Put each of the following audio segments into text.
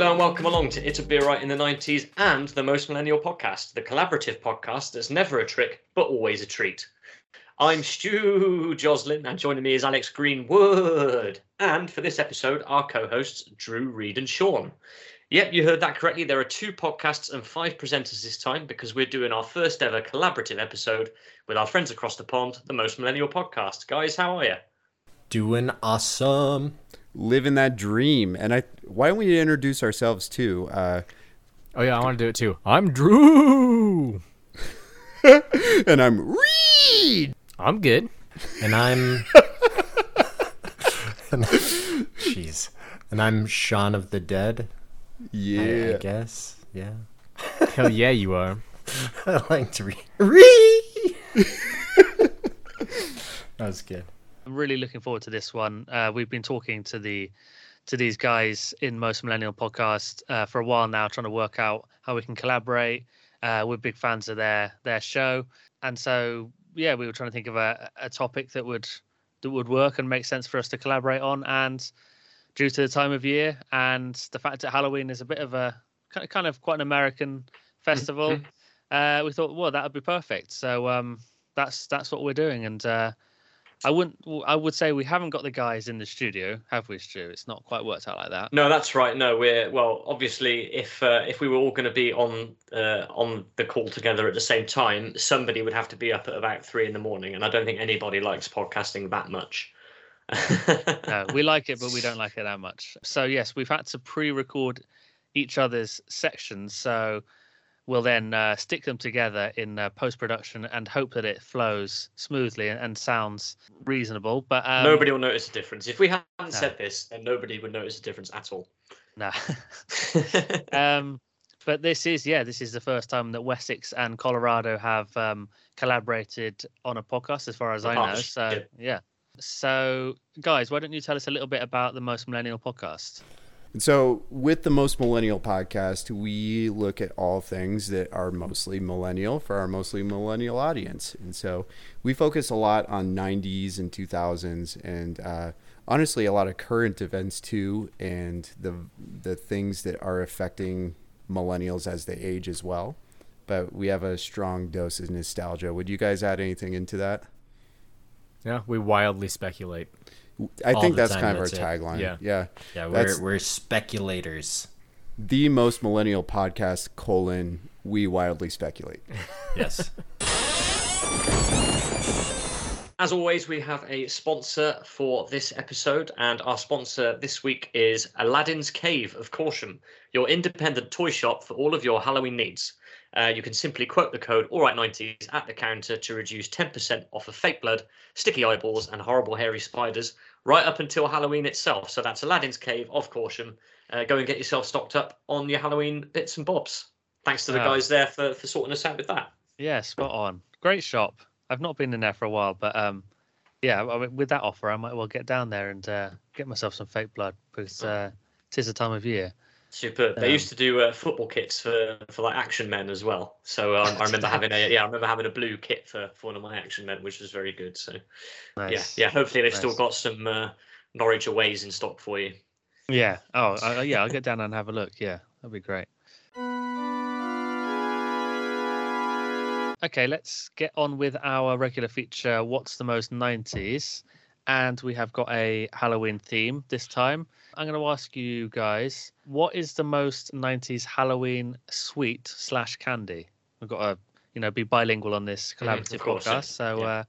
Hello and welcome along to It'll Be Alright in the 90s and the Most Millennial Podcast, the collaborative podcast that's never a trick but always a treat. I'm Stu Joslin and joining me is Alex Greenwood. And for this episode, our co hosts Drew, Reed, and Sean. Yep, you heard that correctly. There are two podcasts and five presenters this time because we're doing our first ever collaborative episode with our friends across the pond, the Most Millennial Podcast. Guys, how are you? Doing awesome. Living that dream. And I, why don't we introduce ourselves too? Uh, Oh yeah, I want to do it too. I'm Drew. and I'm Reed. I'm good. And I'm. Jeez. And I'm Shaun of the Dead. I- I, guess. Yeah. Hell yeah, you are. I like to read. Read! that was good. I'm really looking forward to this one. Uh, we've been talking to the to these guys in Most Millennial Podcast uh, for a while now, trying to work out how we can collaborate. Uh, we're big fans of their their show, and so yeah, we were trying to think of a, a topic that would that would work and make sense for us to collaborate on. And due to the time of year and the fact that Halloween is a bit of a kind of, kind of quite an American festival, uh, we thought, well, that would be perfect. So um, that's that's what we're doing, and. Uh, I wouldn't. I would say we haven't got the guys in the studio, have we, Stu? It's not quite worked out like that. No, that's right. No, we're well. Obviously, if uh, if we were all going to be on uh, on the call together at the same time, somebody would have to be up at about three in the morning, and I don't think anybody likes podcasting that much. No, we like it, but we don't like it that much. So yes, we've had to pre-record each other's sections, so we'll then uh, stick them together in uh, post-production and hope that it flows smoothly and, and sounds reasonable. But um, nobody will notice a difference. If we hadn't said this, then nobody would notice a difference at all. No. um, but this is yeah, this is the first time that Wessex and Colorado have um, collaborated on a podcast, as far as I know. So yeah. So guys, why don't you tell us a little bit about the Most Millennial Podcast? And so, with the Most Millennial podcast, we look at all things that are mostly millennial for our mostly millennial audience. And so, we focus a lot on 90s and 2000s, and uh, honestly, a lot of current events too, and the the things that are affecting millennials as they age as well. But we have a strong dose of nostalgia. Would you guys add anything into that? Yeah, we wildly speculate. I All think that's time, kind of that's our it. tagline. Yeah. yeah. Yeah, we're, we're speculators. the most millennial podcast colon we wildly speculate Yes. As always, we have a sponsor for this episode, and our sponsor this week is Aladdin's Cave of Caution, your independent toy shop for all of your Halloween needs. Uh, you can simply quote the code ALRIGHT90s at the counter to reduce 10% off of fake blood, sticky eyeballs, and horrible hairy spiders right up until Halloween itself. So that's Aladdin's Cave of Caution. Uh, go and get yourself stocked up on your Halloween bits and bobs. Thanks to the guys there for, for sorting us out with that. Yeah, spot on. Great shop. I've not been in there for a while, but um, yeah, I mean, with that offer, I might well get down there and uh, get myself some fake blood because uh, tis the time of year. Super. They Um, used to do uh, football kits for, for like action men as well. So um, I remember having a yeah, I remember having a blue kit for, for one of my action men, which was very good. So Nice. yeah, yeah. Hopefully they've still got some uh, Norwich aways in stock for you. Yeah. Oh, uh, yeah. I'll get down and have a look. Yeah, that'd be great. Okay, let's get on with our regular feature. What's the most 90s? And we have got a Halloween theme this time. I'm going to ask you guys, what is the most 90s Halloween sweet slash candy? We've got to, you know, be bilingual on this Mhm, collaborative course, yeah, podcast. So, yeah. uh,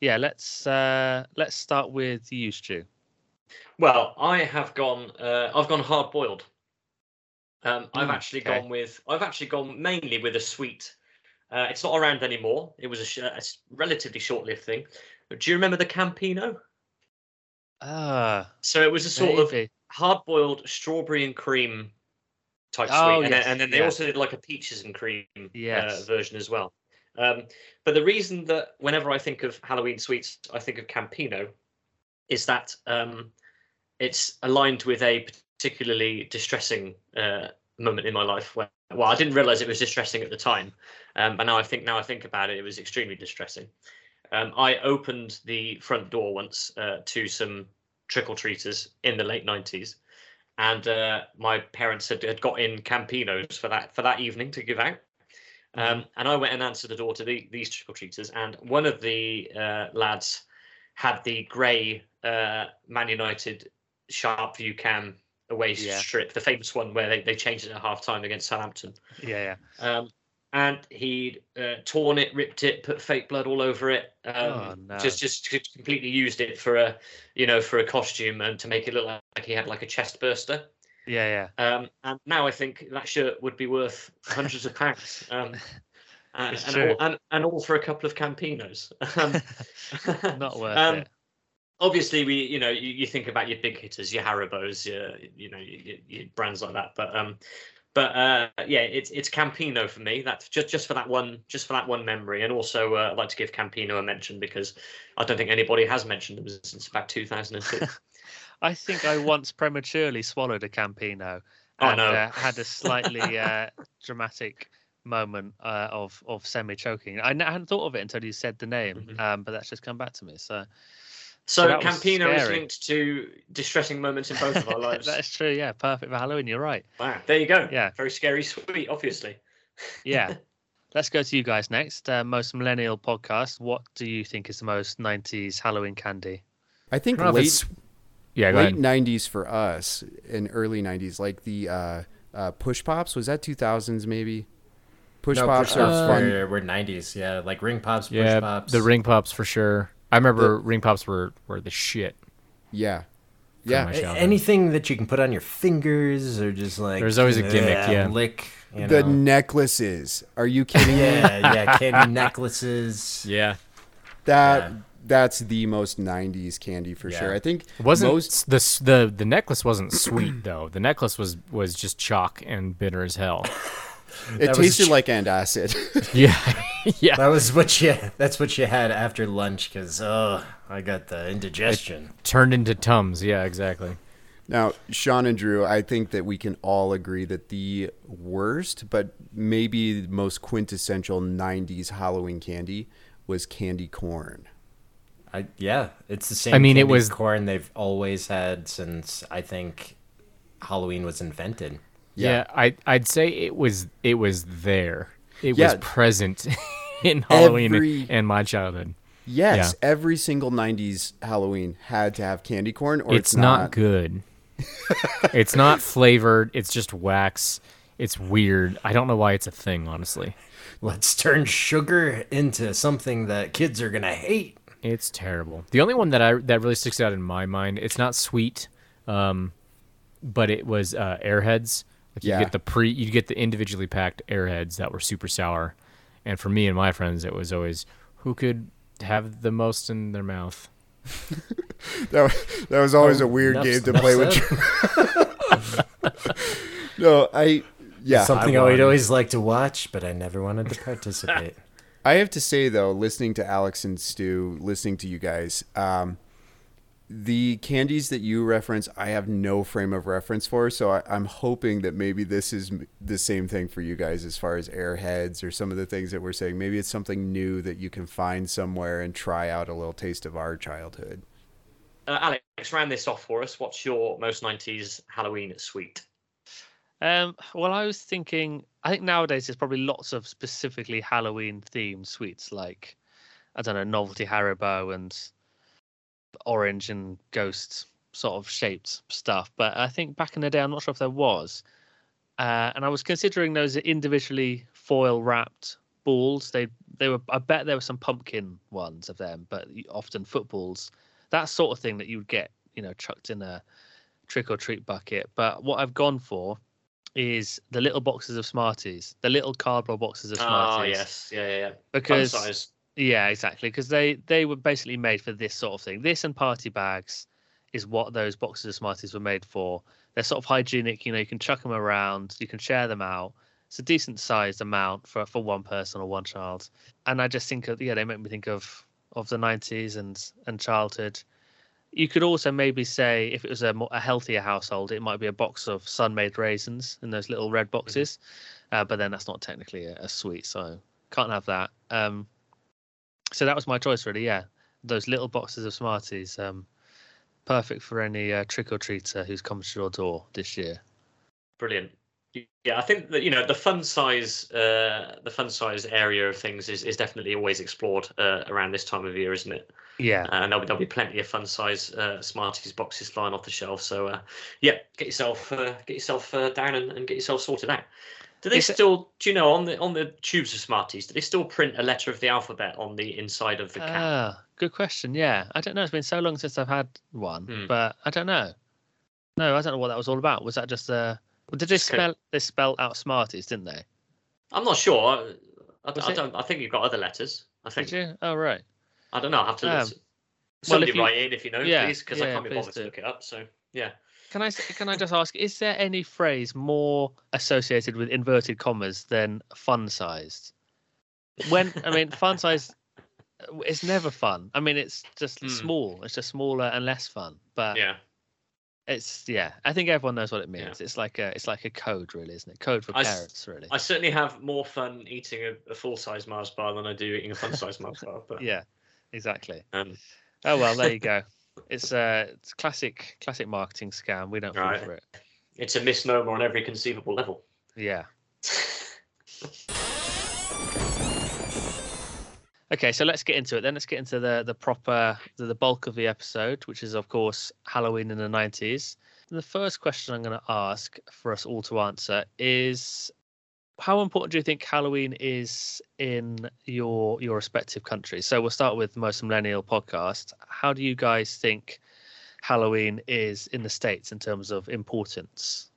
yeah, let's uh, let's start with you, Stu. Well, I have gone. Uh, I've gone hard boiled. Um, I've Mm, actually okay. gone with. I've actually gone mainly with a sweet. Uh, it's not around anymore. It was a, sh- a relatively short-lived thing. But do you remember the Campino? Ah, So it was a sort of hard-boiled strawberry and cream type Oh, sweet, and, then, yes, and then they yeah. also did like a peaches and cream uh, version as well. Um, but the reason that whenever I think of Halloween sweets, I think of Campino, is that um, it's aligned with a particularly distressing uh, moment in my life. Where, well, I didn't realize it was distressing at the time, um, but now I think now I think about it, it was extremely distressing. Um, I opened the front door once uh, to some trick or treaters in the late 90s. and uh, my parents had, had got in Campinos for that for that evening to give out. Um, and I went and answered the door to the, these trick or treaters, and one of the uh, lads had the grey uh, Man United Sharp Viewcam away Yeah. strip, the famous one where they, they changed it at half time against Southampton. Yeah, yeah. Um, and he'd uh, torn it, ripped it, put fake blood all over it. Um, Oh, no. Just, just completely used it for a, you know, for a costume and to make it look like he had like a chest burster. Yeah, yeah. Um, and now I think that shirt would be worth hundreds of pounds. Um, and, It's and, true. all, and, and all for a couple of Campinos. Um, Not worth um, it. obviously we you know you, you think about your big hitters your haribos your you know your, your brands like that but um but uh yeah it's it's campino for me that's just just for that one just for that one memory and also uh, i'd like to give campino a mention because i don't think anybody has mentioned them since about 2002 I think I once prematurely swallowed a Campino Oh, and no. uh, had a slightly uh, dramatic moment uh, of of semi choking. I hadn't thought of it until you said the name, Mhm. um, but that's just come back to me. So so that was campino is linked to distressing moments in both of our lives that's true. Yeah, perfect for Halloween. You're right. wow there you go Yeah. very scary sweet obviously Yeah. Let's go to you guys next. Uh, most millennial podcast. What do you think is the most '90s Halloween candy? I think I don't know if late Yeah, go late ahead. '90s for us and early '90s, like the uh, uh, push pops. Was that 2000s maybe? Push no, pops push are pops fun. were, were 90s. Yeah, like ring pops, push Yeah, pops. the ring pops for sure. I remember ring pops were were the shit. Yeah, yeah. my A- childhood. Anything that you can put on your fingers or just like There's always a gimmick, uh, yeah. lick. You the know. necklaces. Are you kidding me? yeah, yeah, candy necklaces. Yeah, That Yeah. that's the most '90s candy for Yeah. sure. I think it wasn't most. the the the necklace wasn't sweet though. The necklace was was just chalk and bitter as hell. It was tasted ch- like antacid. Yeah, yeah. That was what you. That's what you had after lunch because oh, I got the indigestion. Turned into tums. Yeah, exactly. Now, Sean and Drew, I think that we can all agree that the worst, but maybe the most quintessential 90s Halloween candy was candy corn. I yeah, it's the same. I mean, it was- corn they've always had since I think Halloween was invented. Yeah, I I'd say it was it was there. It Yeah. was present in Halloween Every- and my childhood. Yes, every single 90s Halloween had to have candy corn or it's, it's, not, good. it's not flavored. It's just wax. It's weird. I don't know why it's a thing, honestly. Let's turn sugar into something that kids are gonna hate. It's terrible. The only one that I that really sticks out in my mind, it's not sweet, um, but it was uh, Airheads. Like you Yeah. get the pre, you get the individually packed Airheads that were super sour, and for me and my friends, it was always who could have the most in their mouth. That, that was always a weird game to play with. said. no, I yeah. something I I would always like to watch, but I never wanted to participate. I have to say though, listening to Alex and Stu, listening to you guys, um, the candies that you reference, I have no frame of reference for. So I, I'm hoping that maybe this is the same thing for you guys as far as airheads or some of the things that we're saying. Maybe it's something new that you can find somewhere and try out a little taste of our childhood. uh, alex round this off for us what's your most 90s halloween sweet Um, well, I was thinking. I think nowadays there's probably lots of specifically Halloween themed sweets, like I don't know, novelty Haribo and orange and ghost sort of shaped stuff. But I think back in the day, I'm not sure if there was. Uh, and I was considering those individually foil wrapped balls. They they were. I bet there were some pumpkin ones of them, but often footballs. That sort of thing that you would get, you know, chucked in a trick or treat bucket. But what I've gone for is the little boxes of Smarties, the little cardboard boxes of oh Smarties. yes yeah yeah yeah Because size yeah, exactly. Because they they were basically made for this sort of thing. This and party bags is what those boxes of Smarties were made for. They're sort of hygienic. You know, you can chuck them around, you can share them out. It's a decent sized amount for for one person or one child. And I just think of yeah, they make me think of of the '90s and and childhood. You could also maybe say if it was a, more, a healthier household, it might be a box of Sun-Maid raisins in those little red boxes. Uh, but then that's not technically a, a sweet, so can't have that. Um, so that was my choice, really. Yeah, those little boxes of Smarties. Um, Perfect for any uh, trick or treater who's come to your door this year. Brilliant. Yeah, I think that you know the fun size, uh, the fun size area of things is, is definitely always explored uh, around this time of year, isn't it? Yeah. and there'll be, there'll be plenty of fun size uh, Smarties boxes flying off the shelf. So uh, yeah, get yourself uh, get yourself uh, down and, and get yourself sorted out. Do they Is it- still? Do you know on the on the tubes of Smarties? Do they still print a letter of the alphabet on the inside of the can? Ah, good question. Yeah, I don't know. It's been so long since I've had one, Hmm. but I don't know. No, I don't know what that was all about. Was that just uh? Did they spell they spell out Smarties, didn't they? I'm not sure. I, I, I don't. I think you've got other letters. I think. Did you? Oh right. I don't know. I have to. Um, look. Somebody if you- write in if you know, yeah, please, because I can't be bothered to look it up. So yeah. Can I can I just ask? Is there any phrase more associated with inverted commas than fun sized? When I mean fun sized, it's never fun. I mean it's just Hmm. small. It's just smaller and less fun. But Yeah. it's yeah. I think everyone knows what it Yeah. means. It's like a it's like a code, really, isn't it? Code for I parents, really. I certainly have more fun eating a, a full size Mars bar than I do eating a fun size Mars bar. But Yeah, exactly. um, Oh well, there you go. It's a it's classic classic marketing scam. We don't fall Right. for it. it's a misnomer on every conceivable level. Yeah. Okay, so let's get into it then. Let's get into the the proper the, the bulk of the episode, which is of course Halloween in the nineties. The first question I'm going to ask for us all to answer is how important do you think Halloween is in your your respective countries? So we'll start with the most millennial podcast. How do you guys think Halloween is in the states in terms of importance?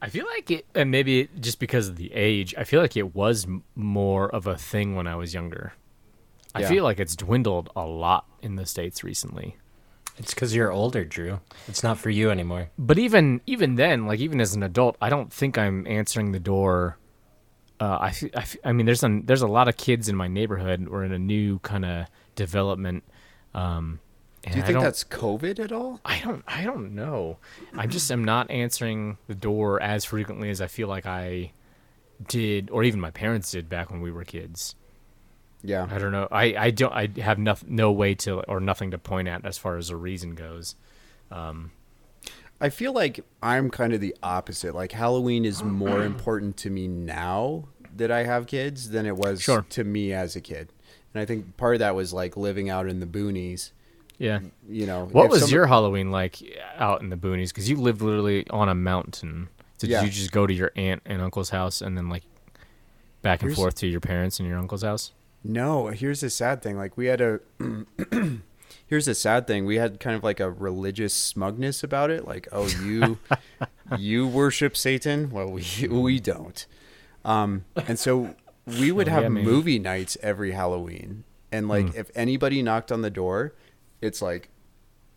I feel like it, and maybe just because of the age, I feel like it was more of a thing when I was younger. I feel like it's dwindled a lot in the states recently. It's because you're older, Drew. It's not for you anymore. But even even then, like even as an adult, I don't think I'm answering the door. Uh, I, I, I mean, there's a there's a lot of kids in my neighborhood. We're in a new kind of development. Um, and Do you I think that's COVID at all? I don't I don't know. I just am not answering the door as frequently as I feel like I did or even my parents did back when we were kids. Yeah. I don't know. I, I don't I have no, no way to or nothing to point at as far as a reason goes. Um, I feel like I'm kind of the opposite. Like Halloween is more important to me now that I have kids than it was Sure. to me as a kid. And I think part of that was like living out in the boonies. Yeah. You know, What was some- your Halloween like out in the boonies? Because you lived literally on a mountain. Did Yeah. you just go to your aunt and uncle's house and then like back and Here's- forth to your parents and your uncle's house? No, here's the sad thing. Like we had a here's the sad thing. We had kind of like a religious smugness about it. Like, oh, you you worship Satan? Well, we we don't. Um, and so we would have yeah, movie nights every Halloween. And like if anybody knocked on the door, it's like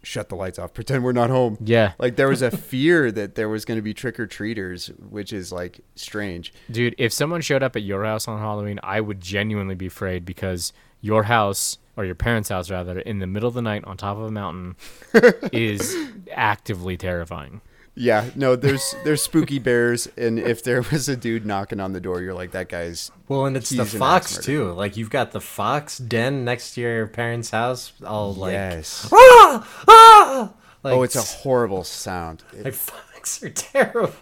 shut the lights off. Pretend we're not home. Yeah. Like there was a fear that there was going to be trick or treaters, which is like strange. Dude, if someone showed up at your house on Halloween, I would genuinely be afraid because your house or your parents' house rather in the middle of the night on top of a mountain is actively terrifying. Yeah, no, there's there's spooky bears, and if there was a dude knocking on the door, you're like, that guy's. Well, and it's the an fox too. Like you've got the fox den next to your parents' house, all like yes. ah, ah! Like, oh, it's a horrible sound. It- like fox are terrible.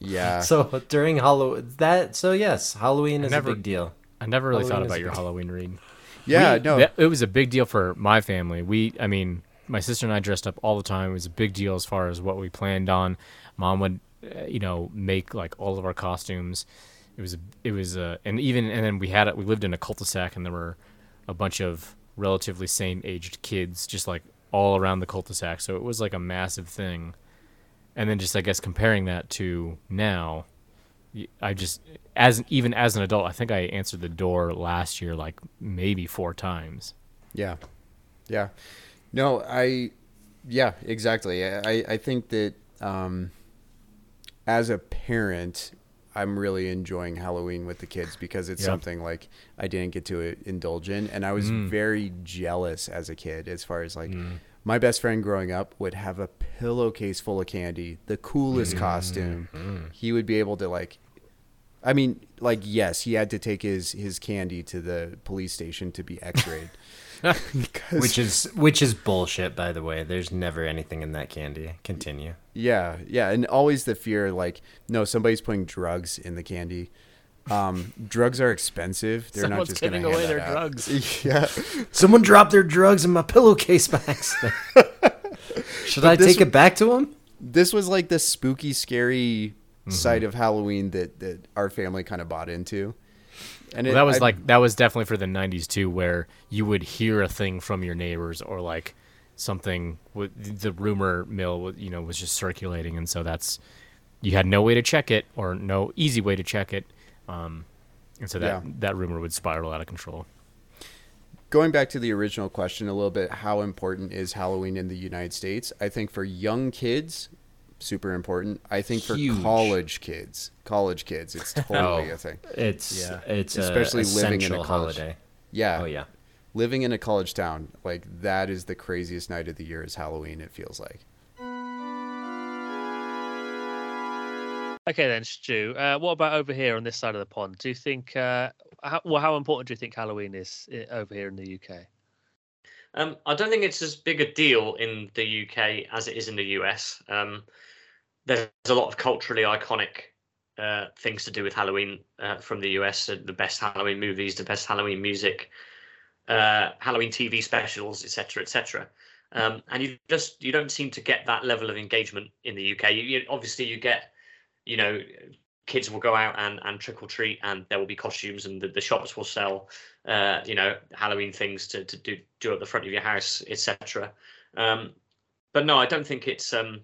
yeah. So during Halloween, that so yes, Halloween is never- a big deal. I never really thought Halloween is about your Halloween read. yeah, We- no. it was a big deal for my family. We, I mean, my sister and I dressed up all the time. It was a big deal as far as what we planned on. Mom would, uh, you know, make like all of our costumes. It was, a, it was, a, and even, and then we had it. We lived in a cul-de-sac, and there were a bunch of relatively same aged kids, just like all around the cul-de-sac. So it was like a massive thing. And then just, I guess, comparing that to now, I just as even as an adult, I think I answered the door last year like maybe four times. Yeah. Yeah. No, I yeah, exactly. I I- think that um as a parent, I'm really enjoying Halloween with the kids because it's Yeah. something like I didn't get to indulge in and I was mm. very jealous as a kid as far as like mm. my best friend growing up would have a pillowcase full of candy, the coolest mm. costume. He would be able to like I mean, like yes, he had to take his his candy to the police station to be X-rayed. Because- Which is which is bullshit, by the way. There's never anything in that candy. Continue. Yeah, yeah, and always the fear like no, somebody's putting drugs in the candy. Um, drugs are expensive. They're Someone's not just going giving away their out. drugs. Yeah, Someone dropped their drugs in my pillowcase by accident. Should I this take it back to him? this was like the spooky, scary Mm-hmm. side of Halloween that that our family kind of bought into. And Well, it- that was I- like that was definitely for the '90s too, where you would hear a thing from your neighbors or like something with the rumor mill, you know, was just circulating, and so that's you had no way to check it or no easy way to check it, um, and so that Yeah. that rumor would spiral out of control. going back to the original question a little bit. How important is Halloween in the United States? I think for young kids, super important. I think for college kids, college kids, it's totally Oh. a thing. It's Yeah. it's Especially a living in a college- holiday. Yeah. Oh yeah. living in a college town like that is the craziest night of the year is halloween it feels like Okay then, Stu. Uh, what about over here on this side of the pond? Do you think, uh, how, well, how important do you think Halloween is over here in the UK? Um, I don't think it's as big a deal in the UK as it is in the US. Um, there's a lot of culturally iconic uh, things to do with Halloween uh, from the US. the best Halloween movies, the best Halloween music, uh, Halloween TV specials, etc., etc. Um, and you just you don't seem to get that level of engagement in the UK. You, you, obviously, you get you know kids will go out and, and trick or treat and there will be costumes and the, the shops will sell uh, you know Halloween things to, to do do at the front of your house etc um, but no I don't think it's um,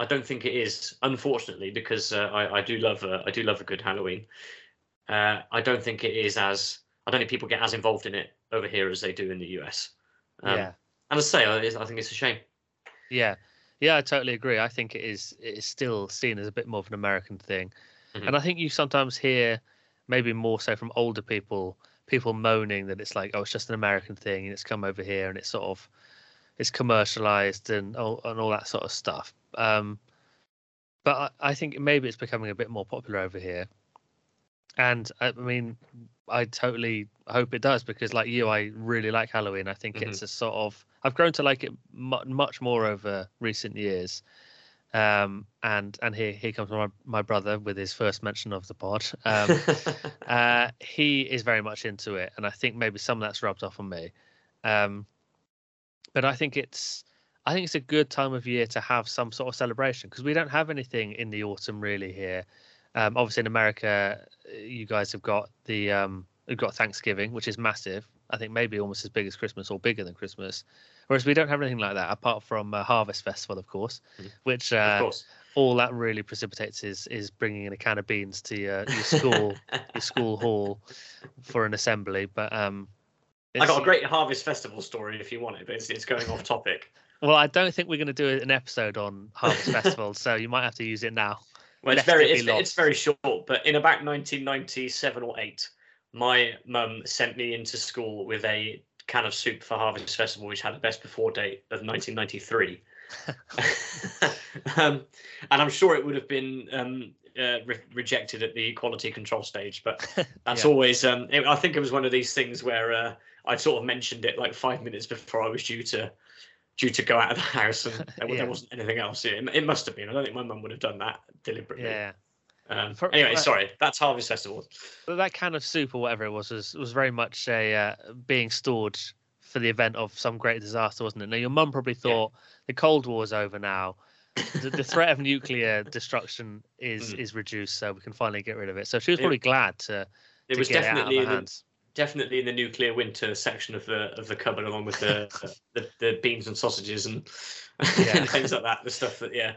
I don't think it is unfortunately because uh, I, I do love a, I do love a good Halloween uh, I don't think it is as I don't think people get as involved in it over here as they do in the US um, yeah, and as I say I, I think it's a shame yeah, yeah. I totally agree. I think it is. It is still seen as a bit more of an American thing, Mhm. and I think you sometimes hear, maybe more so from older people, people moaning that it's like, oh, it's just an American thing, and it's come over here, and it's sort of, it's commercialized and all and all that sort of stuff. Um, but I, I think maybe it's becoming a bit more popular over here. And I mean, I totally hope it does because, like you, I really like Halloween. I think Mhm. it's a sort of I've grown to like it mu- much more over recent years. Um, and and here here comes my my brother with his first mention of the pod. Um, uh, he is very much into it, and I think maybe some of that's rubbed off on me. Um, but I think it's I think it's a good time of year to have some sort of celebration because we don't have anything in the autumn really here. Um, obviously, in America, uh, you guys have got the um, you've got Thanksgiving, which is massive. I think maybe almost as big as Christmas or bigger than Christmas. Whereas we don't have anything like that apart from uh, Harvest Festival, of course, Mhm. which of uh, course all that really precipitates is is bringing in a can of beans to your, your school your school hall for an assembly. But um, I got a great harvest festival story if you want it but it's, it's going off topic Well, I don't think we're going to do an episode on Harvest Festival, so you might have to use it now. Well, it's Left very it's, it's very short, but in about 1997 or eight, my mum sent me into school with a can of soup for Harvest Festival, which had a best before date of 1993. um, and I'm sure it would have been um, uh, re- rejected at the quality control stage, but that's Yeah. always. Um, it- I think it was one of these things where uh, I'd sort of mentioned it like five minutes before I was due to due to go out of the house, and there, Yeah. there wasn't anything else. It, it must have been. I don't think my mum would have done that deliberately. Yeah, Um, For- anyway, sorry. That's Harvest Festival. but that can of soup or whatever it was was, was very much a uh, being stored for the event of some great disaster, wasn't it? Now your mum probably thought the Cold War War's over now. the, the threat of nuclear destruction is Mm. is reduced, so we can finally get rid of it. So she was It- probably glad to, It to was get it out of definitely in the, hands. definitely in the nuclear winter section of the of the cupboard, along with the the, the beans and sausages and, Yeah. and things like that. The stuff that yeah,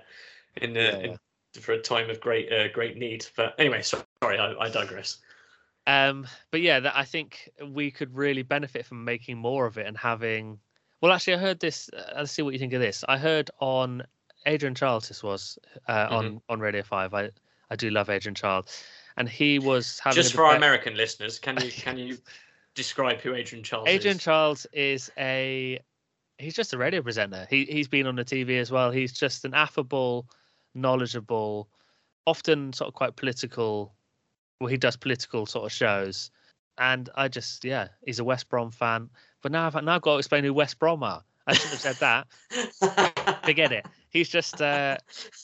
in, the, Yeah, in yeah. for a time of great uh, great need. But anyway, so, sorry, I, I digress. Um, but yeah, that I think we could really benefit from making more of it and having. Well, actually, I heard this. Uh, let's see what you think of this. I heard on Adrian Chiles. This was uh, Mm-hmm. on on Radio Five. I I do love Adrian Chiles, and he was having Just for our American listeners, can you can you describe who Adrian Charles Adrian is? Charles is a he's just a radio presenter. He he's been on the TV as well. He's just an affable, knowledgeable, often sort of quite political well, he does political sort of shows, and I just yeah, he's a West Brom fan. But now I've now I've got to explain who West Brom are. I shouldn't have said that. Forget it. He's just uh,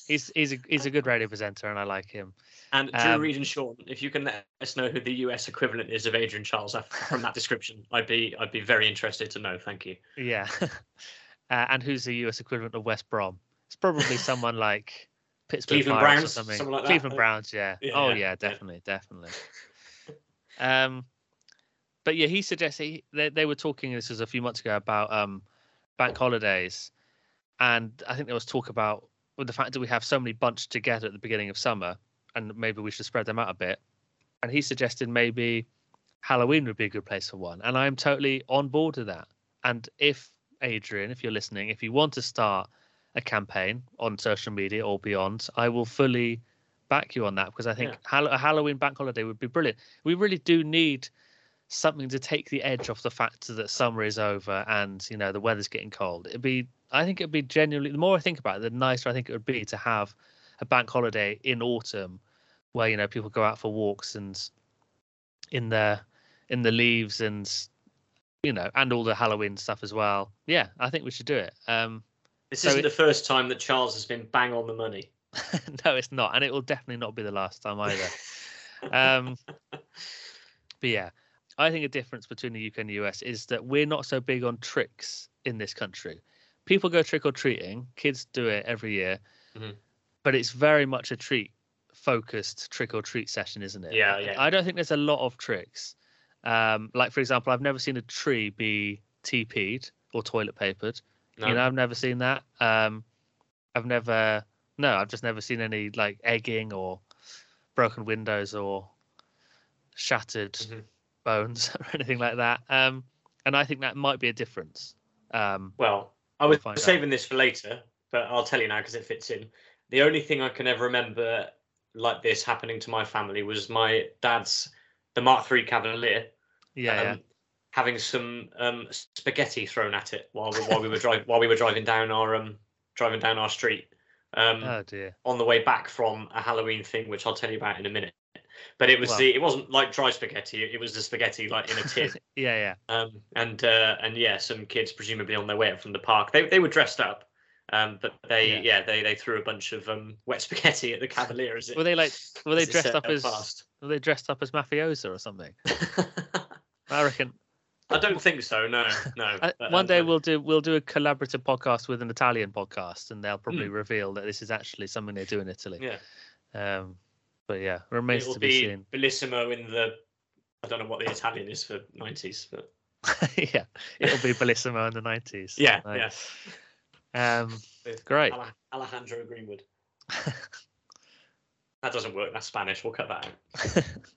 he's he's a he's a good radio presenter, and I like him. And Drew Um, Reed and Sean, if you can let us know who the US equivalent is of Adrian Charles from that description, I'd be I'd be very interested to know. Thank you. Yeah. uh, and who's the US equivalent of West Brom? It's probably someone like Pittsburgh Cleveland Pirates Browns, or something. something like that. Cleveland Browns, yeah. yeah, oh yeah, yeah, yeah. definitely, definitely. Um, but yeah, he suggested he, they they were talking. This was a few months ago about um bank holidays, and I think there was talk about the fact that we have so many bunched together at the beginning of summer, and maybe we should spread them out a bit. And he suggested maybe Halloween would be a good place for one, and I'm totally on board with that. And if Adrian, if you're listening, if you want to start a campaign on social media or beyond, I will fully back you on that because I think Yeah. A Halloween bank holiday would be brilliant. We really do need something to take the edge off the fact that summer is over and you know the weather's getting cold. It'd be, I think it'd be genuinely. The more I think about it, the nicer I think it would be to have a bank holiday in autumn, where you know people go out for walks and in the in the leaves and you know and all the Halloween stuff as well. Yeah, I think we should do it. Um, This So isn't it- the first time that Charles has been bang on the money. no, it's not, and it will definitely not be the last time either. um, but yeah, I think a difference between the UK and the US is that we're not so big on tricks in this country. People go trick or treating, kids do it every year, Mhm. But it's very much a treat focused trick or treat session, isn't it? Yeah, yeah. I don't think there's a lot of tricks. Um, like for example, I've never seen a tree be TP'd or toilet papered. No. You know, I've never seen that. Um, I've never, no, I've just never seen any like egging or broken windows or shattered Mhm. bones or anything like that. Um, and I think that might be a difference. Um, Well, I was find out. saving this for later, but I'll tell you now because it fits in. The only thing I can ever remember like this happening to my family was my dad's the Mark III Cavalier yeah, yeah. um, having some um, spaghetti thrown at it while we, while we were driving while we were driving down our um driving down our street um, Oh dear. on the way back from a Halloween thing, which I'll tell you about in a minute. But it was the it wasn't like dry spaghetti; it was the spaghetti like in a tin. Yeah, yeah. um, and uh, and yeah, some kids presumably on their way up from the park. They they were dressed up, um, but they Yeah. yeah, they they threw a bunch of um, wet spaghetti at the Cavalier as it. Were they like, were they dressed up as, fast. were they dressed up as mafiosa or something? I reckon. I don't think so. No, no. But, one um, day we'll do we'll do a collaborative podcast with an Italian podcast, and they'll probably Hmm. reveal that this is actually something they do in Italy. Yeah, Um, but yeah, remains it'll to be, be seen. bellissimo in the. I don't know what the Italian is for nineties, but yeah, it'll be bellissimo in the nineties. yeah, yeah. yeah. Um, great. Alejandro Greenwood. That doesn't work. That's Spanish. We'll cut that out.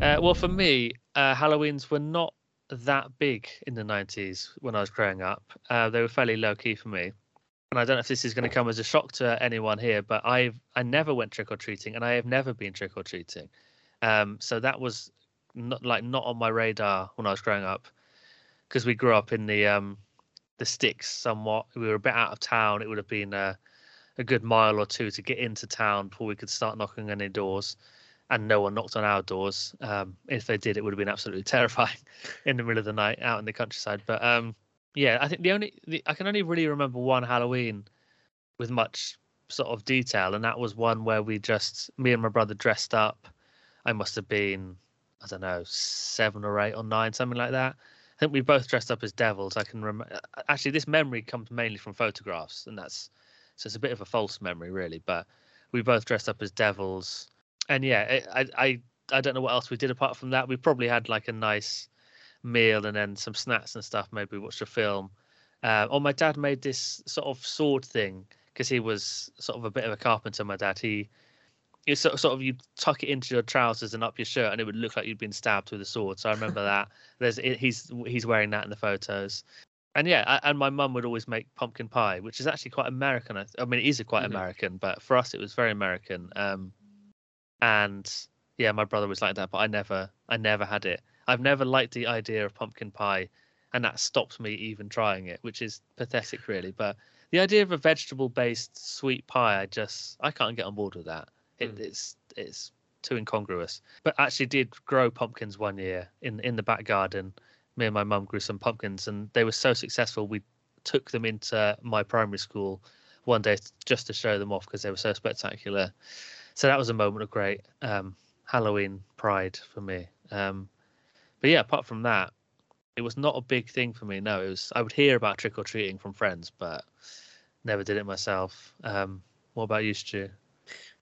Uh, well, for me, uh, Halloweens were not that big in the 90s when I was growing up. Uh, they were fairly low key for me. And I don't know if this is going to come as a shock to anyone here, but I've I never went trick or treating, and I have never been trick or treating. Um, so that was not like not on my radar when I was growing up, because we grew up in the um, the sticks somewhat. We were a bit out of town. It would have been a, a good mile or two to get into town before we could start knocking on any doors and no one knocked on our doors. Um, if they did, it would have been absolutely terrifying in the middle of the night out in the countryside. But um, yeah, I think the only the, I can only really remember one Halloween with much sort of detail, and that was one where we just me and my brother dressed up. I must have been I don't know seven or eight or nine, something like that. I think we both dressed up as devils. I can remember. Actually, this memory comes mainly from photographs, and that's so it's a bit of a false memory, really. But we both dressed up as devils and yeah, I I I don't know what else we did apart from that. We probably had like a nice meal and then some snacks and stuff. Maybe watched a film. Uh, or my dad made this sort of sword thing because he was sort of a bit of a carpenter. My dad, he you sort sort of you tuck it into your trousers and up your shirt, and it would look like you'd been stabbed with a sword. So I remember that. There's he's he's wearing that in the photos. And yeah, a- and my mum would always make pumpkin pie, which is actually quite American. I, th- I mean, it is quite Mhm. American, but for us, it was very American. Um, and yeah, my brother was like that, but I never, I never had it. I've never liked the idea of pumpkin pie and that stops me even trying it, which is pathetic, really. But the idea of a vegetable-based sweet pie, I just I can't get on board with that. It, Mm. It's it's too incongruous. But actually, did grow pumpkins one year in in the back garden. Me and my mum grew some pumpkins, and they were so successful. We took them into my primary school one day just to show them off because they were so spectacular. So that was a moment of great um, Halloween pride for me. Um, but yeah, apart from that, it was not a big thing for me. No, it was. I would hear about trick or treating from friends, but never did it myself. Um, what about you, Stu?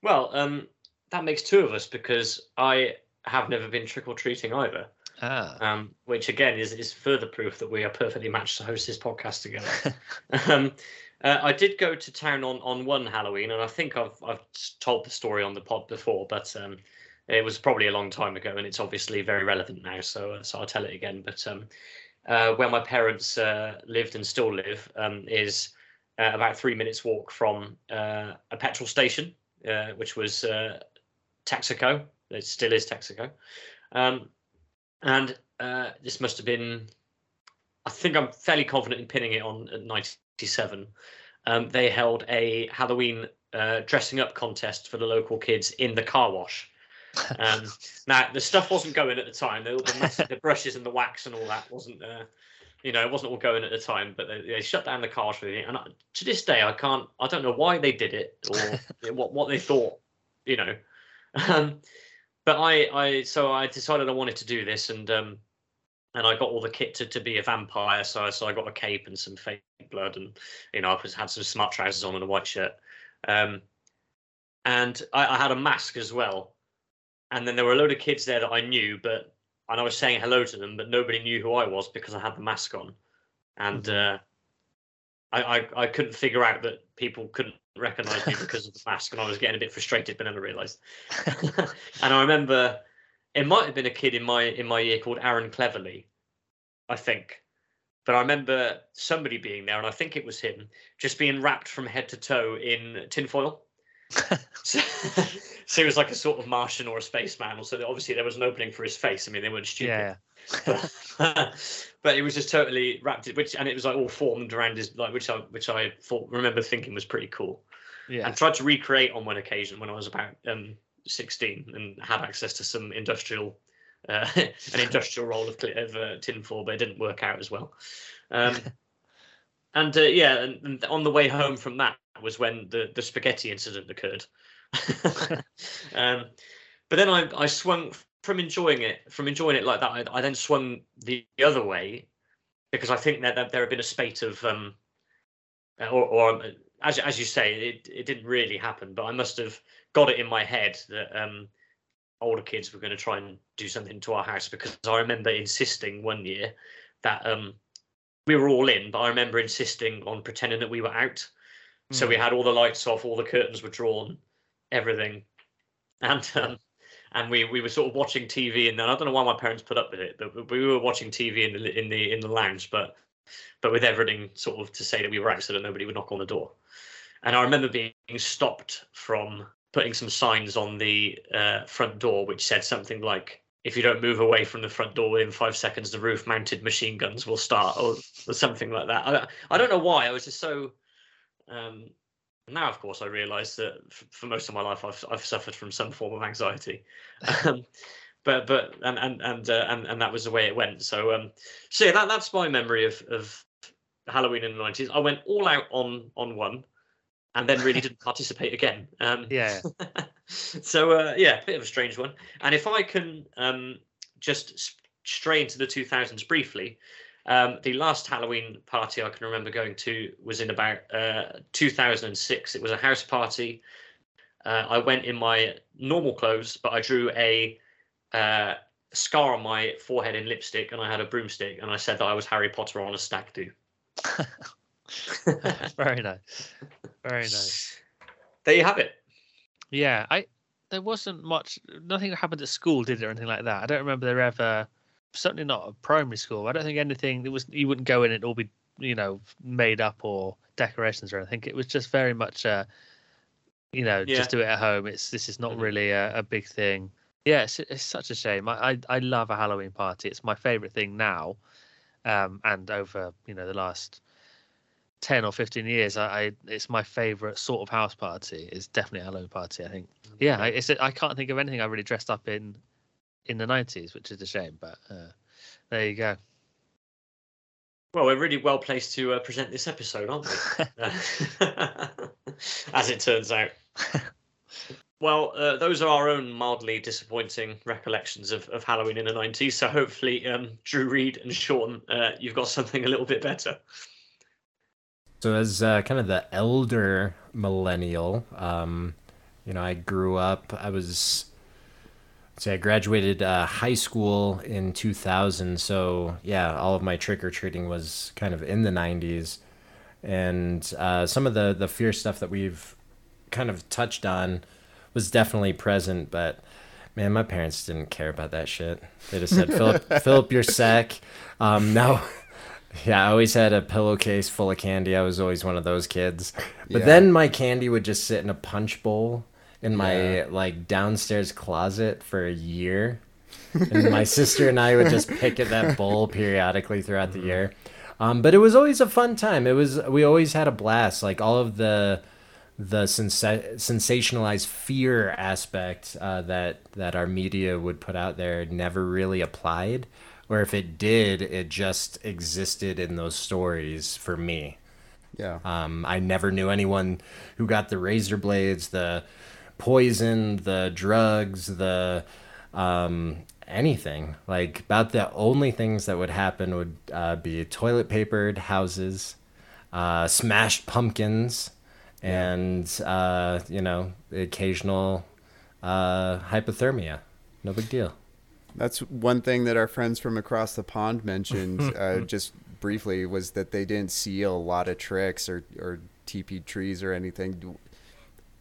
Well, um, that makes two of us because I have never been trick or treating either. Ah, Um, which again is, is further proof that we are perfectly matched to host this podcast together. um, uh, I did go to town on, on one Halloween, and I think I've I've told the story on the pod before, but um, it was probably a long time ago, and it's obviously very relevant now. So uh, so I'll tell it again. But um, uh, where my parents uh, lived and still live um, is uh, about three minutes walk from uh, a petrol station, uh, which was Texaco. It still is Texaco. Um, and this must have been, I think I'm fairly confident in pinning it on at 97. Um, they held a Halloween dressing up contest for the local kids in the car wash. Um, now the stuff wasn't going at the time. The, the, the brushes and the wax and all that wasn't, uh, you know, it wasn't all going at the time. But they, they shut down the car wash with it. And I, to this day, I can't, I don't know why they did it or what what they thought, you know. Um, but I, I, so I decided I wanted to do this, and um, and I got all the kit to, to be a vampire. So I, so I got a cape and some fake blood, and you know I was, had some smart trousers on and a white shirt, um, and I, I had a mask as well. And then there were a load of kids there that I knew, but and I was saying hello to them, but nobody knew who I was because I had the mask on, and uh, I, I I couldn't figure out that people couldn't recognize me because of the mask, and I was getting a bit frustrated, but never realised. and I remember it might have been a kid in my in my year called Aaron Cleverly, I think. But I remember somebody being there, and I think it was him, just being wrapped from head to toe in tinfoil. So, so he was like a sort of Martian or a spaceman. So obviously there was an opening for his face. I mean, they weren't stupid. yeah. but, it was just totally wrapped, which and it was like all formed around his like, which I which I thought remember thinking was pretty cool Yeah. and tried to recreate on one occasion when I was about um, 16 and had access to some industrial, uh, an industrial roll of, of uh, tinfoil, but it didn't work out as well. Um, and uh, yeah, and, and on the way home from that was when the, the spaghetti incident occurred. um, but then I, I swung from enjoying it, from enjoying it like that, I, I then swung the other way because I think that, that there had been a spate of, um, or, or as as you say, it it didn't really happen, but I must have got it in my head that um, older kids were going to try and do something to our house because I remember insisting one year that um, we were all in, but I remember insisting on pretending that we were out. So we had all the lights off, all the curtains were drawn, everything, and um, and we we were sort of watching TV, and then I don't know why my parents put up with it, but we were watching TV in the in the in the lounge, but but with everything sort of to say that we were out so that nobody would knock on the door. And I remember being stopped from putting some signs on the uh, front door which said something like, if you don't move away from the front door within five seconds, the roof mounted machine guns will start, or, or something like that. I, I don't know why. I was just so. Um, now, of course, I realise that f- for most of my life, I've, I've suffered from some form of anxiety. Um, but but and and and, uh, and and that was the way it went. So um, so yeah, that that's my memory of of Halloween in the nineties. I went all out on on one, and then really didn't participate again. Um, Yeah. so uh, yeah, a bit of a strange one. And if I can um, just stray into the 2000s briefly, um, the last Halloween party I can remember going to was in about uh, 2006. It was a house party. Uh, I went in my normal clothes, but I drew a uh, scar on my forehead in lipstick, and I had a broomstick, and I said that I was Harry Potter on a stag do. Very nice. Very nice. There you have it. Yeah, I there wasn't much nothing happened at school, did it, or anything like that. I don't remember there ever certainly not a primary school. I don't think anything there was you wouldn't go in and it all be, you know, made up or decorations or anything. It was just very much uh you know, Yeah. just do it at home. It's this is not Mhm. really a, a big thing. Yeah, it's, it's such a shame. I, I I love a Halloween party. It's my favorite thing now. Um, and over you know the last ten or fifteen years, I, I it's my favourite sort of house party. It's definitely a Halloween party. I think. Yeah, I, it's I can't think of anything I really dressed up in in the nineties, which is a shame. But uh, there you go. Well, we're really well placed to uh, present this episode, aren't we? As it turns out. Well, uh, those are our own mildly disappointing recollections of, of Halloween in the 90s. So hopefully, um, Drew Reed and Sean, uh, you've got something a little bit better. So as uh, kind of the elder millennial, um, you know, I grew up. I was, say, I graduated uh, high school in 2000. So yeah, all of my trick or treating was kind of in the 90s, and uh, some of the the fear stuff that we've kind of touched on was definitely present, but. Man, my parents didn't care about that shit. They just said, "Fill up, fill up your sack." Um, now, yeah, I always had a pillowcase full of candy. I was always one of those kids. But Yeah. then my candy would just sit in a punch bowl in my Yeah. like downstairs closet for a year. And my sister and I would just pick at that bowl periodically throughout the year. Um, but it was always a fun time. It was we always had a blast. Like all of the the sensa- sensationalized fear aspect uh, that that our media would put out there never really applied, or if it did, it just existed in those stories for me. Yeah. Um, I never knew anyone who got the razor blades, the poison, the drugs, the um, anything. Like about the only things that would happen would uh, be toilet papered houses, uh, smashed pumpkins, and uh, you know the occasional uh, hypothermia. No big deal. That's one thing that our friends from across the pond mentioned uh, just briefly was that they didn't see a lot of tricks or, or TP trees or anything.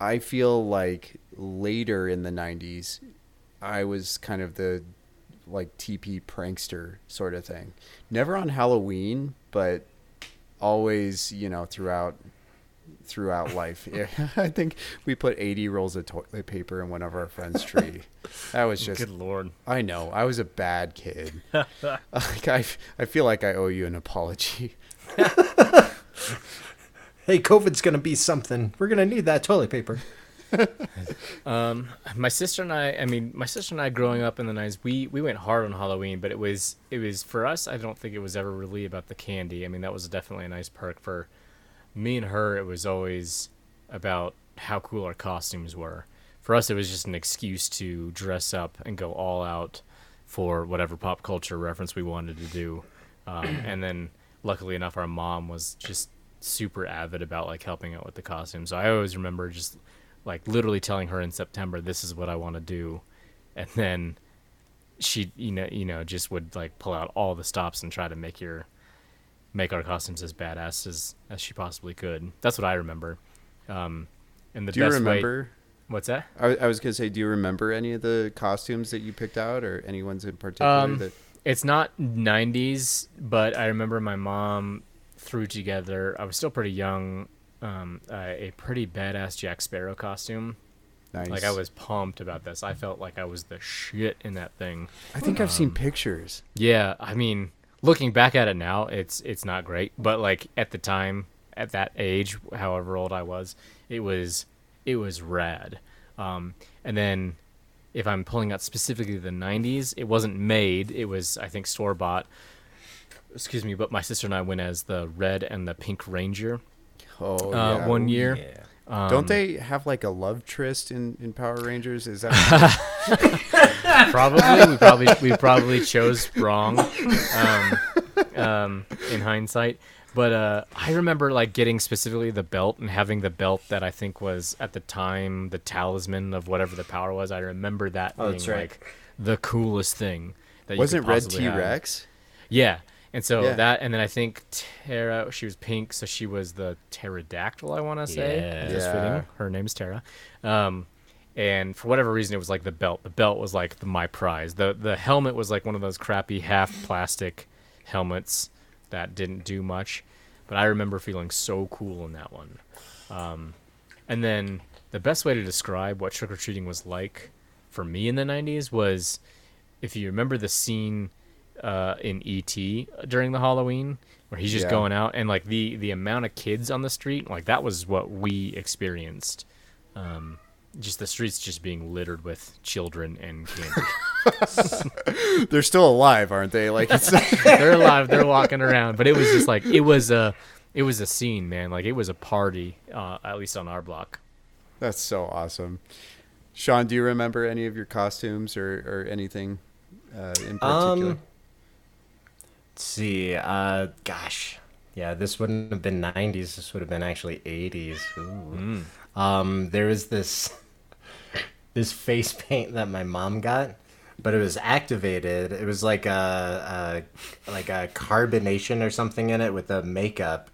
I feel like later in the 90s, I was kind of the like TP prankster sort of thing. Never on Halloween, but always, you know, throughout throughout life. Yeah, I think we put 80 rolls of toilet paper in one of our friends' tree. That was just Good lord. I know. I was a bad kid. like I, I feel like I owe you an apology. Hey, COVID's gonna be something. We're gonna need that toilet paper. Um, my sister and I, I mean, my sister and I growing up in the 90s, we, we went hard on Halloween, but it was, it was for us, I don't think it was ever really about the candy. I mean, that was definitely a nice perk for me and her. It was always about how cool our costumes were. For us, it was just an excuse to dress up and go all out for whatever pop culture reference we wanted to do. Um, and then, luckily enough, our mom was just super avid about like helping out with the costumes. So I always remember just like literally telling her in September, "This is what I want to do," and then she, you know, you know, just would like pull out all the stops and try to make your make our costumes as badass as as she possibly could. That's what I remember. Um, and the Do you best way- remember? what's that? I, I was gonna say, do you remember any of the costumes that you picked out, or any ones in particular Um, that? It's not 90s, but I remember my mom threw together. I was still pretty young. Um, uh, a pretty badass Jack Sparrow costume. Nice. Like I was pumped about this. I felt like I was the shit in that thing. I think I've um, seen pictures. Yeah, I mean, looking back at it now, it's it's not great, but like at the time, at that age, however old I was, it was it was rad. Um, and then if I'm pulling out specifically the 90s, it wasn't made. It was I think store bought. Excuse me, but my sister and I went as the red and the pink ranger Oh, uh, yeah. one year. Um, Don't they have like a love tryst in, in Power Rangers? Is that probably we probably we probably chose wrong um, um, in hindsight but uh, i remember like getting specifically the belt and having the belt that i think was at the time the talisman of whatever the power was i remember that Oh, being that's right. like the coolest thing that wasn't could Red T. Rex? yeah and so Yeah. that and then i think tara she was pink so she was the pterodactyl i want to say Yeah. just Yeah. fitting her name's tara um, and for whatever reason it was like the belt the belt was like the, my prize the the helmet was like one of those crappy half plastic helmets that didn't do much but i remember feeling so cool in that one um, and then the best way to describe what trick-or-treating was like for me in the 90s was if you remember the scene uh, in ET during the Halloween, where he's just Yeah. going out and like the the amount of kids on the street, like that was what we experienced. Um, just the streets just being littered with children and candy. They're still alive, aren't they? Like it's they're alive, they're walking around, but it was just like it was a it was a scene, man. Like it was a party, uh, at least on our block. that's so awesome. Sean, do you remember any of your costumes or, or anything uh, in particular? Um, let's see. Uh, gosh, yeah, this wouldn't have been '90s. This would have been actually '80s. Ooh. Um, there was this this face paint that my mom got, but it was activated. It was like a, a like a carbonation or something in it with the makeup.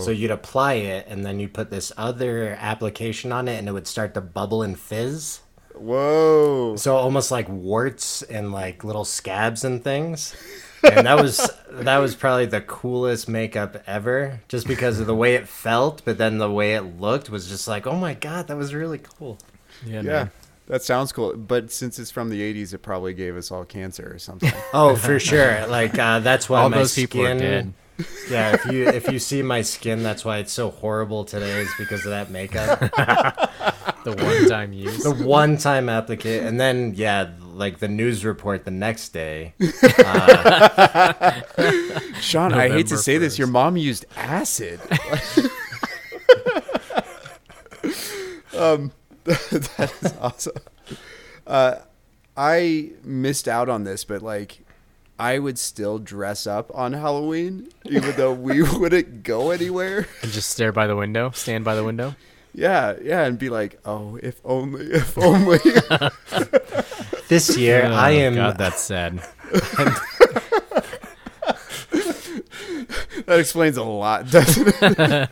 So you'd apply it, and then you'd put this other application on it, and it would start to bubble and fizz. Whoa! So almost like warts and like little scabs and things. And that was that was probably the coolest makeup ever, just because of the way it felt, but then the way it looked was just like, oh my god, that was really cool. Yeah, Yeah, that sounds cool. But since it's from the '80s, it probably gave us all cancer or something. Oh, for sure. Like uh, that's why All my those people are skin. dead. Yeah, if you if you see my skin, that's why it's so horrible today. Is because of that makeup. The one time use. the one time applicant, and then yeah, like the news report the next day. Sean, I hate to November say this, your mom used acid. um, that is awesome. Uh, I missed out on this, but like, I would still dress up on Halloween, even though we wouldn't go anywhere. And just stare by the window, stand by the window. Yeah, yeah, and be like, oh, if only, if only. This year, oh, I Oh, am. God, that's sad. that explains a lot, doesn't it?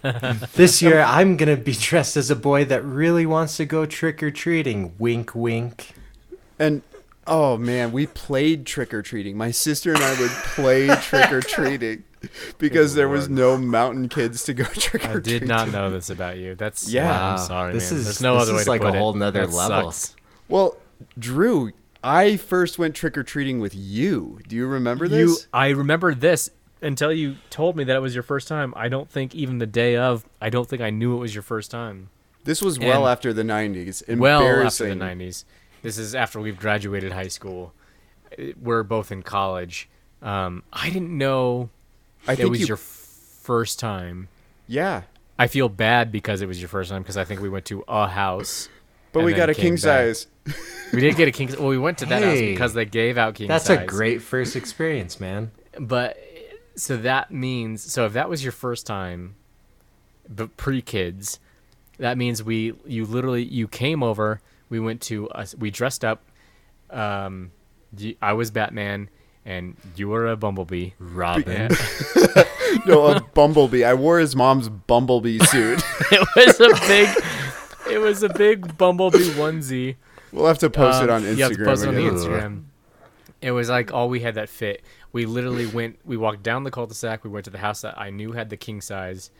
This year, I'm gonna be dressed as a boy that really wants to go trick or treating. Wink, wink. And oh man, we played trick or treating. My sister and I would play trick or treating because there was no mountain kids to go trick or I treating. did not know this about you. That's Yeah. yeah. I'm sorry, This man. is- There's no this other way is to like a put it. whole nother That level. sucks. Well, Drew, I first went trick or treating with you. Do you remember this? You, I remember this until you told me that it was your first time. I don't think even the day of, I don't think I knew it was your first time. this was well and- after the '90s. Well after the '90s. This is after we've graduated high school. We're both in college. Um, I didn't know I it was you. your first time. yeah, I feel bad because it was your first time because I think we went to a house. But and we got a king back. size. We did get a king. Well, we went to that house because they gave out king size. That's size. a great first experience, man. But so that means so if that was your first time, but pre kids, that means we you literally you came over. We went to us. We dressed up. Um, y- I was Batman, and you were a Bumblebee. Robin. Yeah. no, a bumblebee. I wore his mom's bumblebee suit. it was a big. It was a big Bumblebee onesie. we'll have to post it Um, on Instagram. You have to post it on the. Instagram. It was like all we had that fit. We literally went. We walked down the cul-de-sac. We went to the house that I knew had the king size,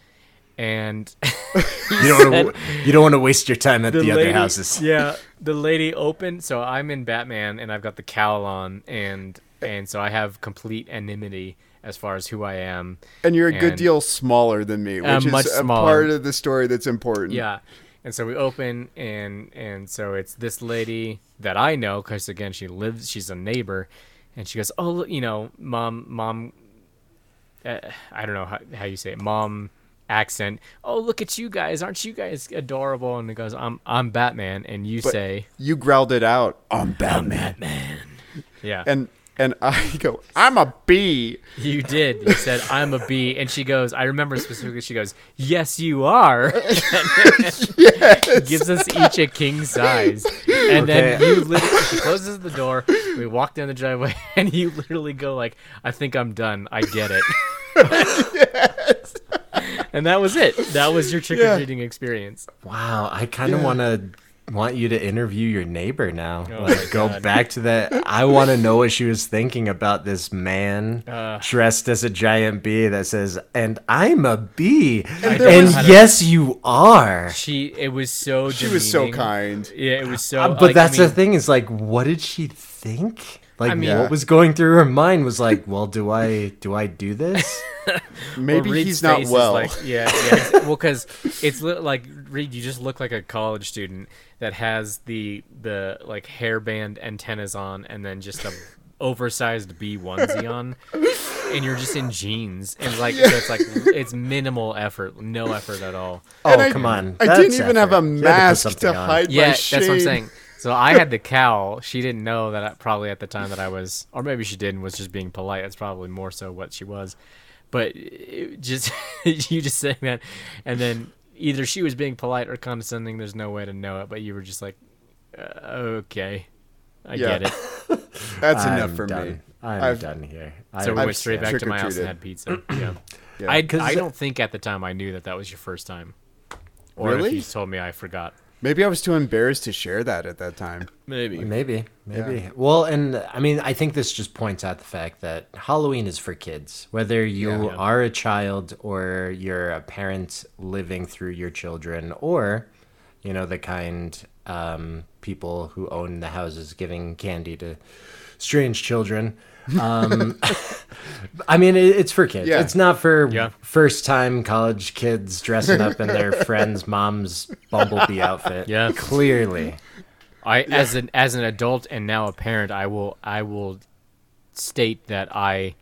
and You don't want to. You don't want to waste your time at the, other lady- houses. Yeah, the lady opened. So I'm in Batman, and I've got the cowl on, and and so I have complete anonymity as far as who I am. And you're a good deal smaller than me, which Uh, is much a smaller. part of the story that's important. Yeah. And so we open and and so it's this lady that I know because again she lives she's a neighbor, and she goes oh you know mom mom, uh, I don't know how how you say it mom accent. Oh look at you guys. Aren't you guys adorable? And it goes I'm I'm Batman. And you But- say You growled it out. I'm Batman. yeah. And and I go, I'm a bee. You did. You said I'm a bee, and she goes. I remember specifically. She goes, "Yes, you are." Gives us each a king size, and then Okay. you literally she closes the door. We walk down the driveway, and you literally go like, "I think I'm done. I get it." And that was it. That was your trick or treating experience. Wow, I kind of want to want you to interview your neighbor now. Oh like go God. back to that. I want to know what she was thinking about this man Uh. dressed as a giant bee that says, "And I'm a bee." And, there was- yes, you are. She. It was so. She was so kind. Yeah, it was so. Uh, but like, I that's the thing is like, what did she think? Like mean- what was going through her mind was like, well, do I do I do this? Maybe Well, he's not well. Like, yeah, yeah. well, because it's li- like Reed, you just look like a college student that has the the like hairband antennas on, and then just a oversized bee onesie on, and you're just in jeans, and like so it's like it's minimal effort, no effort at all. Oh, I- come on. I That's didn't even have a effort. You had put mask to, something on. hide Yeah, my that's shame. what I'm saying. So I had the cowl. She didn't know that I, probably at the time that I was, or maybe she didn't, was just being polite. That's probably more so what she was. But it just you just saying that, and then either she was being polite or condescending. There's no way to know it. But you were just like, uh, okay, I Yeah. get it. That's I'm enough for done. me. I'm I've- done here. So we I've went straight back to my house and had pizza. Yeah. Yeah. I, 'Cause- I don't think at the time I knew that that was your first time. Or if you told me, I forgot. Maybe I was too embarrassed to share that at that time. Maybe. Maybe, maybe. Yeah. Well, and I mean, I think this just points out the fact that Halloween is for kids. Whether you Yeah. Yeah. are a child or you're a parent living through your children, or you know the kind um, people who own the houses giving candy to strange children. Um, I mean, it, it's for kids. Yeah. It's not for Yeah. first-time college kids dressing up in their friend's mom's bumblebee outfit. Yeah. clearly. I as an as an adult and now a parent, I will I will state that I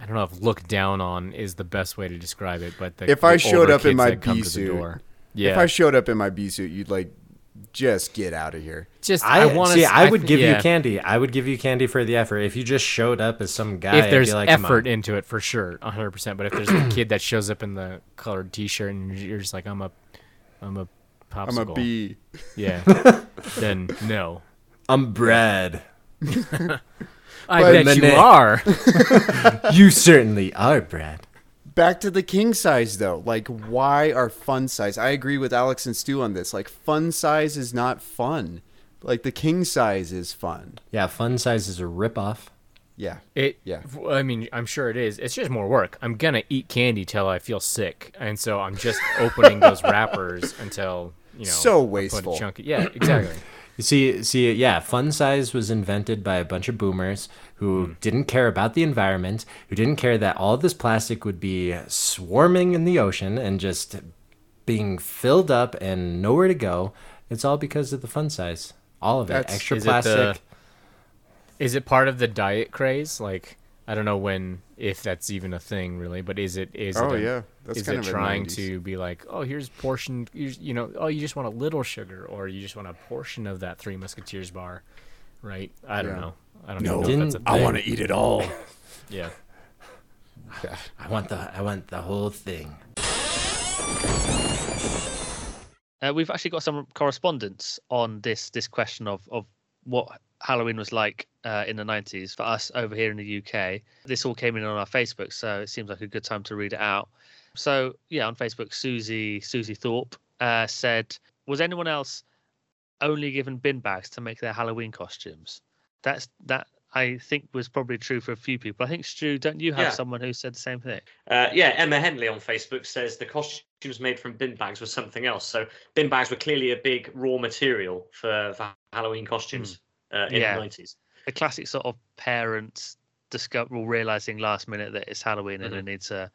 I don't know if look down on is the best way to describe it, but the, If I showed up in my that come bee suit, yeah, If I showed up in my bee suit, you'd like just get out of here. just I, I, want see. to. I would give yeah. you candy. I would give you candy for the effort. If you just showed up as some guy, if I'd there's be like, "Come on." effort into it for sure, hundred percent. But if there's a kid that shows up in the colored T-shirt and you're just like, I'm a, I'm a popsicle. I'm a bee. Yeah. then no. I'm Brad. I But- bet you are. you certainly are, Brad. Back to the king size though. Like, why are fun size? I agree with Alex and Stu on this. Like, fun size is not fun. Like the king size is fun. Yeah, fun size is a ripoff. Yeah. It. Yeah. I mean, I'm sure it is. It's just more work. I'm gonna eat candy till I feel sick, and so I'm just opening those wrappers until you know. So I wasteful. chunk- Yeah, exactly. You see, see, yeah, fun size was invented by a bunch of boomers who Hmm. didn't care about the environment, who didn't care that all this plastic would be swarming in the ocean and just being filled up and nowhere to go. It's all because of the fun size. All of it. That's- Extra is it the- plastic. Is it part of the diet craze? Like, I don't know when, if that's even a thing, really. But is it? Is Oh it a- yeah. That's is kind it of a trying 90s. to be like, oh, here's portion, you, you know, oh, you just want a little sugar, or you just want a portion of that Three Musketeers bar, right? I don't Yeah. know. I don't No. know if Didn't- that's a I thing. wanna eat it all. Yeah. I want the I want the whole thing. Uh, we've actually got some correspondence on this this question of of what Halloween was like uh, in the 90s for us over here in the UK. This all came in on our Facebook, so it seems like a good time to read it out. So yeah, on Facebook, Susie Susie Thorpe uh, said, "Was anyone else only given bin bags to make their Halloween costumes?" That's that I think was probably true for a few people. I think Stu, don't you have Yeah. someone who said the same thing? Uh, yeah, Emma Henley on Facebook says the costumes made from bin bags was something else. So bin bags were clearly a big raw material for, for Halloween costumes uh, in Yeah. the nineties. the classic sort of parents discover realizing last minute that it's Halloween and Mhm. they need to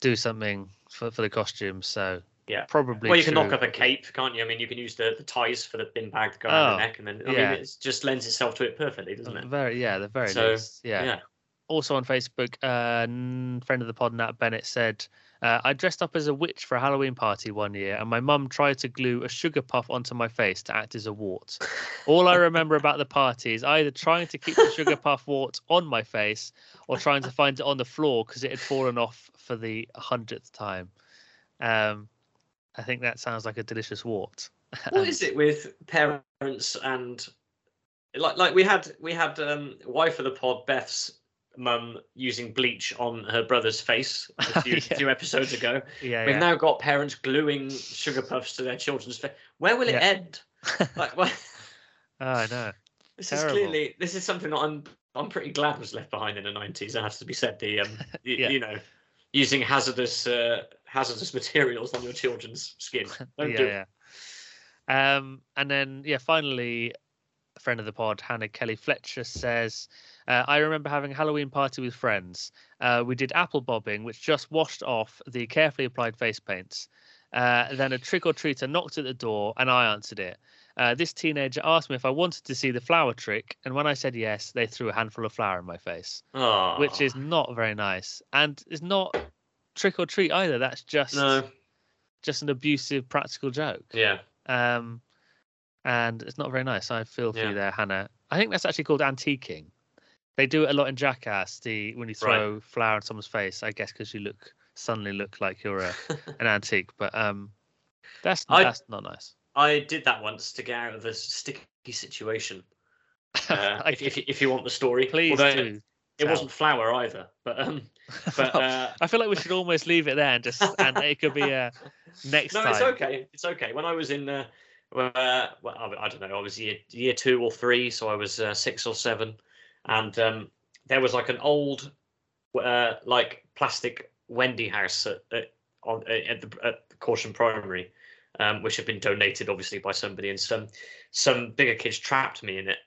do something for, for the costumes. So Yeah. probably. Well, you can knock up a cape, can't you? I mean, you can use the, the ties for the bin bag to go around Oh, the neck, and then I yeah. mean, it just lends itself to it perfectly, doesn't it? Very yeah, the very So, least. Yeah. yeah. Also on Facebook, uh, friend of the pod Nat Bennett said, uh, "I dressed up as a witch for a Halloween party one year, and my mum tried to glue a sugar puff onto my face to act as a wart. All I remember about the party is either trying to keep the sugar puff wart on my face or trying to find it on the floor because it had fallen off for the hundredth time. Um, I think that sounds like a delicious wart. What is it with parents and like like we had we had um wife of the pod Beth's mum using bleach on her brother's face a few, Yeah. few episodes ago. Yeah, We've yeah. now got parents gluing sugar puffs to their children's face. Where will it end? Like, well, oh, I know. this Terrible. is clearly this is something that I'm I'm pretty glad was left behind in the nineties. It has to be said. The um, y- you know, using hazardous uh, hazardous materials on your children's skin. Don't yeah, do it. yeah. Um, and then yeah, finally, a friend of the pod, Hannah Kelly Fletcher, says, uh, I remember having a Halloween party with friends. Uh, we did apple bobbing, which just washed off the carefully applied face paints. Uh, then a trick or treater knocked at the door, and I answered it. Uh, this teenager asked me if I wanted to see the flower trick, and when I said yes, they threw a handful of flour in my face, Oh, which is not very nice, and it's not trick or treat either. That's just no, just an abusive practical joke. yeah, Um, and it's not very nice. I feel for Yeah. you there, Hannah. I think that's actually called antiquing. They do it a lot in Jackass. The when you Right. throw flour in someone's face, I guess because you look suddenly look like you're a, an antique. But um, that's I- that's not nice. I did that once to get out of a sticky situation. Uh, if, if, if you want the story, Please Although do. It wasn't flour either, but um, but uh, I feel like we should almost leave it there and just and it could be uh, next no, time. it's okay. It's okay. When I was in, uh, well, I don't know, I was year year two or three, so I was uh, six or seven, and um, there was like an old, uh, like plastic Wendy house at at, on, at the at Caution Primary, um, which had been donated obviously by somebody, and some some bigger kids trapped me in it,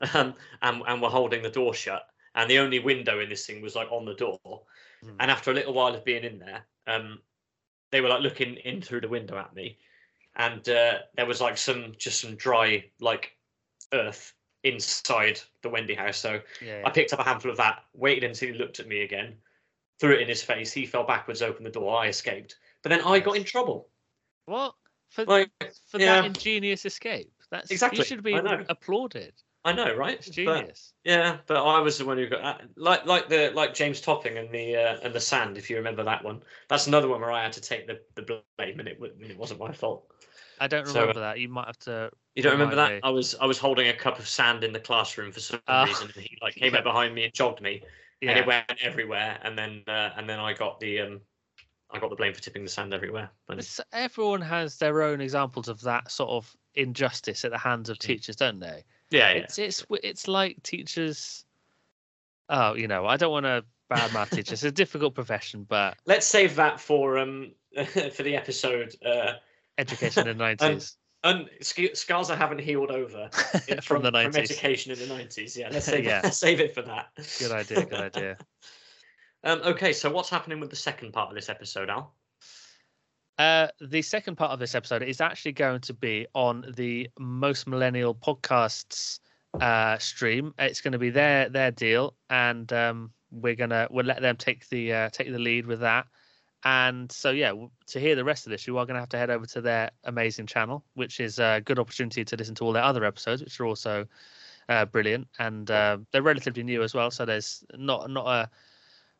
um, and and were holding the door shut, and the only window in this thing was like on the door, Hmm. and after a little while of being in there, um, they were like looking in through the window at me, and uh, there was like some just some dry like earth inside the Wendy house. So Yeah, I picked up a handful of that, waited until he looked at me again, threw it in his face. He fell backwards, opened the door. I escaped, but then I got in trouble. What for Like for yeah. that ingenious escape? That's Exactly, You should be applauded. I know, right? It's But- genius. yeah, but I was the one who got uh, like like the like James Topping and the uh, and the sand. If you remember that one, that's another one where I had to take the the blame, and it and it wasn't my fault. I don't so, uh, remember that. You might have to. You don't remember that? me. I was I was holding a cup of sand in the classroom for some Ah, reason, and he like came yeah. up behind me and jogged me, and it went everywhere, and then uh, and then I got the um I got the blame for tipping the sand everywhere. It's- everyone has their own examples of that sort of injustice at the hands of teachers, don't they? Yeah, yeah. It's it's it's like teachers. Oh, you know, I don't want to badmouth teachers. It's a difficult profession, but Let's save that for um for the episode. Uh, education in the nineties. and sc- scars I haven't healed over in- From the from 90s. education in the nineties. Yeah, let's save Yeah. let's save it for that. Good idea. Good idea. Um, okay, so what's happening with the second part of this episode, Al? Uh, the second part of this episode is actually going to be on the Most Millennial Podcasts uh, stream. It's going to be their their deal, and um, we're gonna we'll let them take the uh, take the lead with that. And so, yeah, to hear the rest of this, you are going to have to head over to their amazing channel, which is a good opportunity to listen to all their other episodes, which are also uh, brilliant. And uh, they're relatively new as well, so there's not not a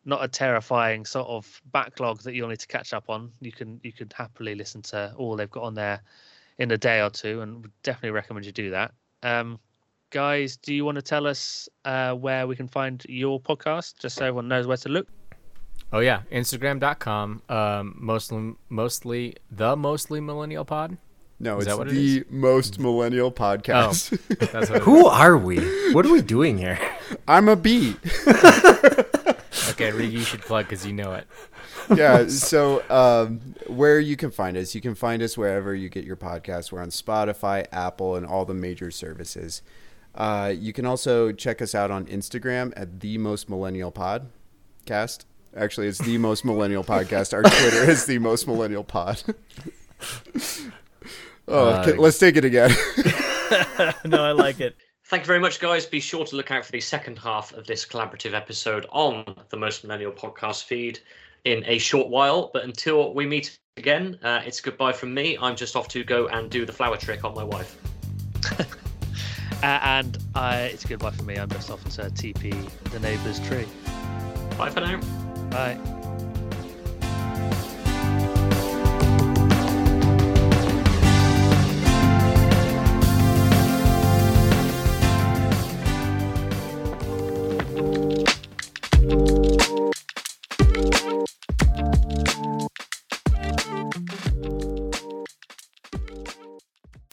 not a terrifying sort of backlog that you'll need to catch up on. You can you could happily listen to all they've got on there in a day or two, and would definitely recommend you do that. Um, guys, do you want to tell us uh, where we can find your podcast, just so everyone knows where to look? Oh yeah, Instagram.com. Um, mostly, mostly the mostly millennial pod. No, Is it's that what it the most millennial podcast. That's what Who are we? What are we doing here? I'm a beat. is. Okay, Reed, you should plug because you know it. yeah. So, um, where you can find us, you can find us wherever you get your podcasts. We're on Spotify, Apple, and all the major services. Uh, you can also check us out on Instagram at the most millennial podcast. Actually, it's the most millennial podcast. Our Twitter is the most millennial pod. oh, Uh, okay, let's take it again. no, I like it. Thank you very much, guys. Be sure to look out for the second half of this collaborative episode on the Most Millennial podcast feed in a short while. But until we meet again, uh, it's goodbye from me. I'm just off to go and do the flower trick on my wife. Uh, and uh, it's goodbye for me. I'm just off to TP the neighbour's tree. Bye for now. Bye.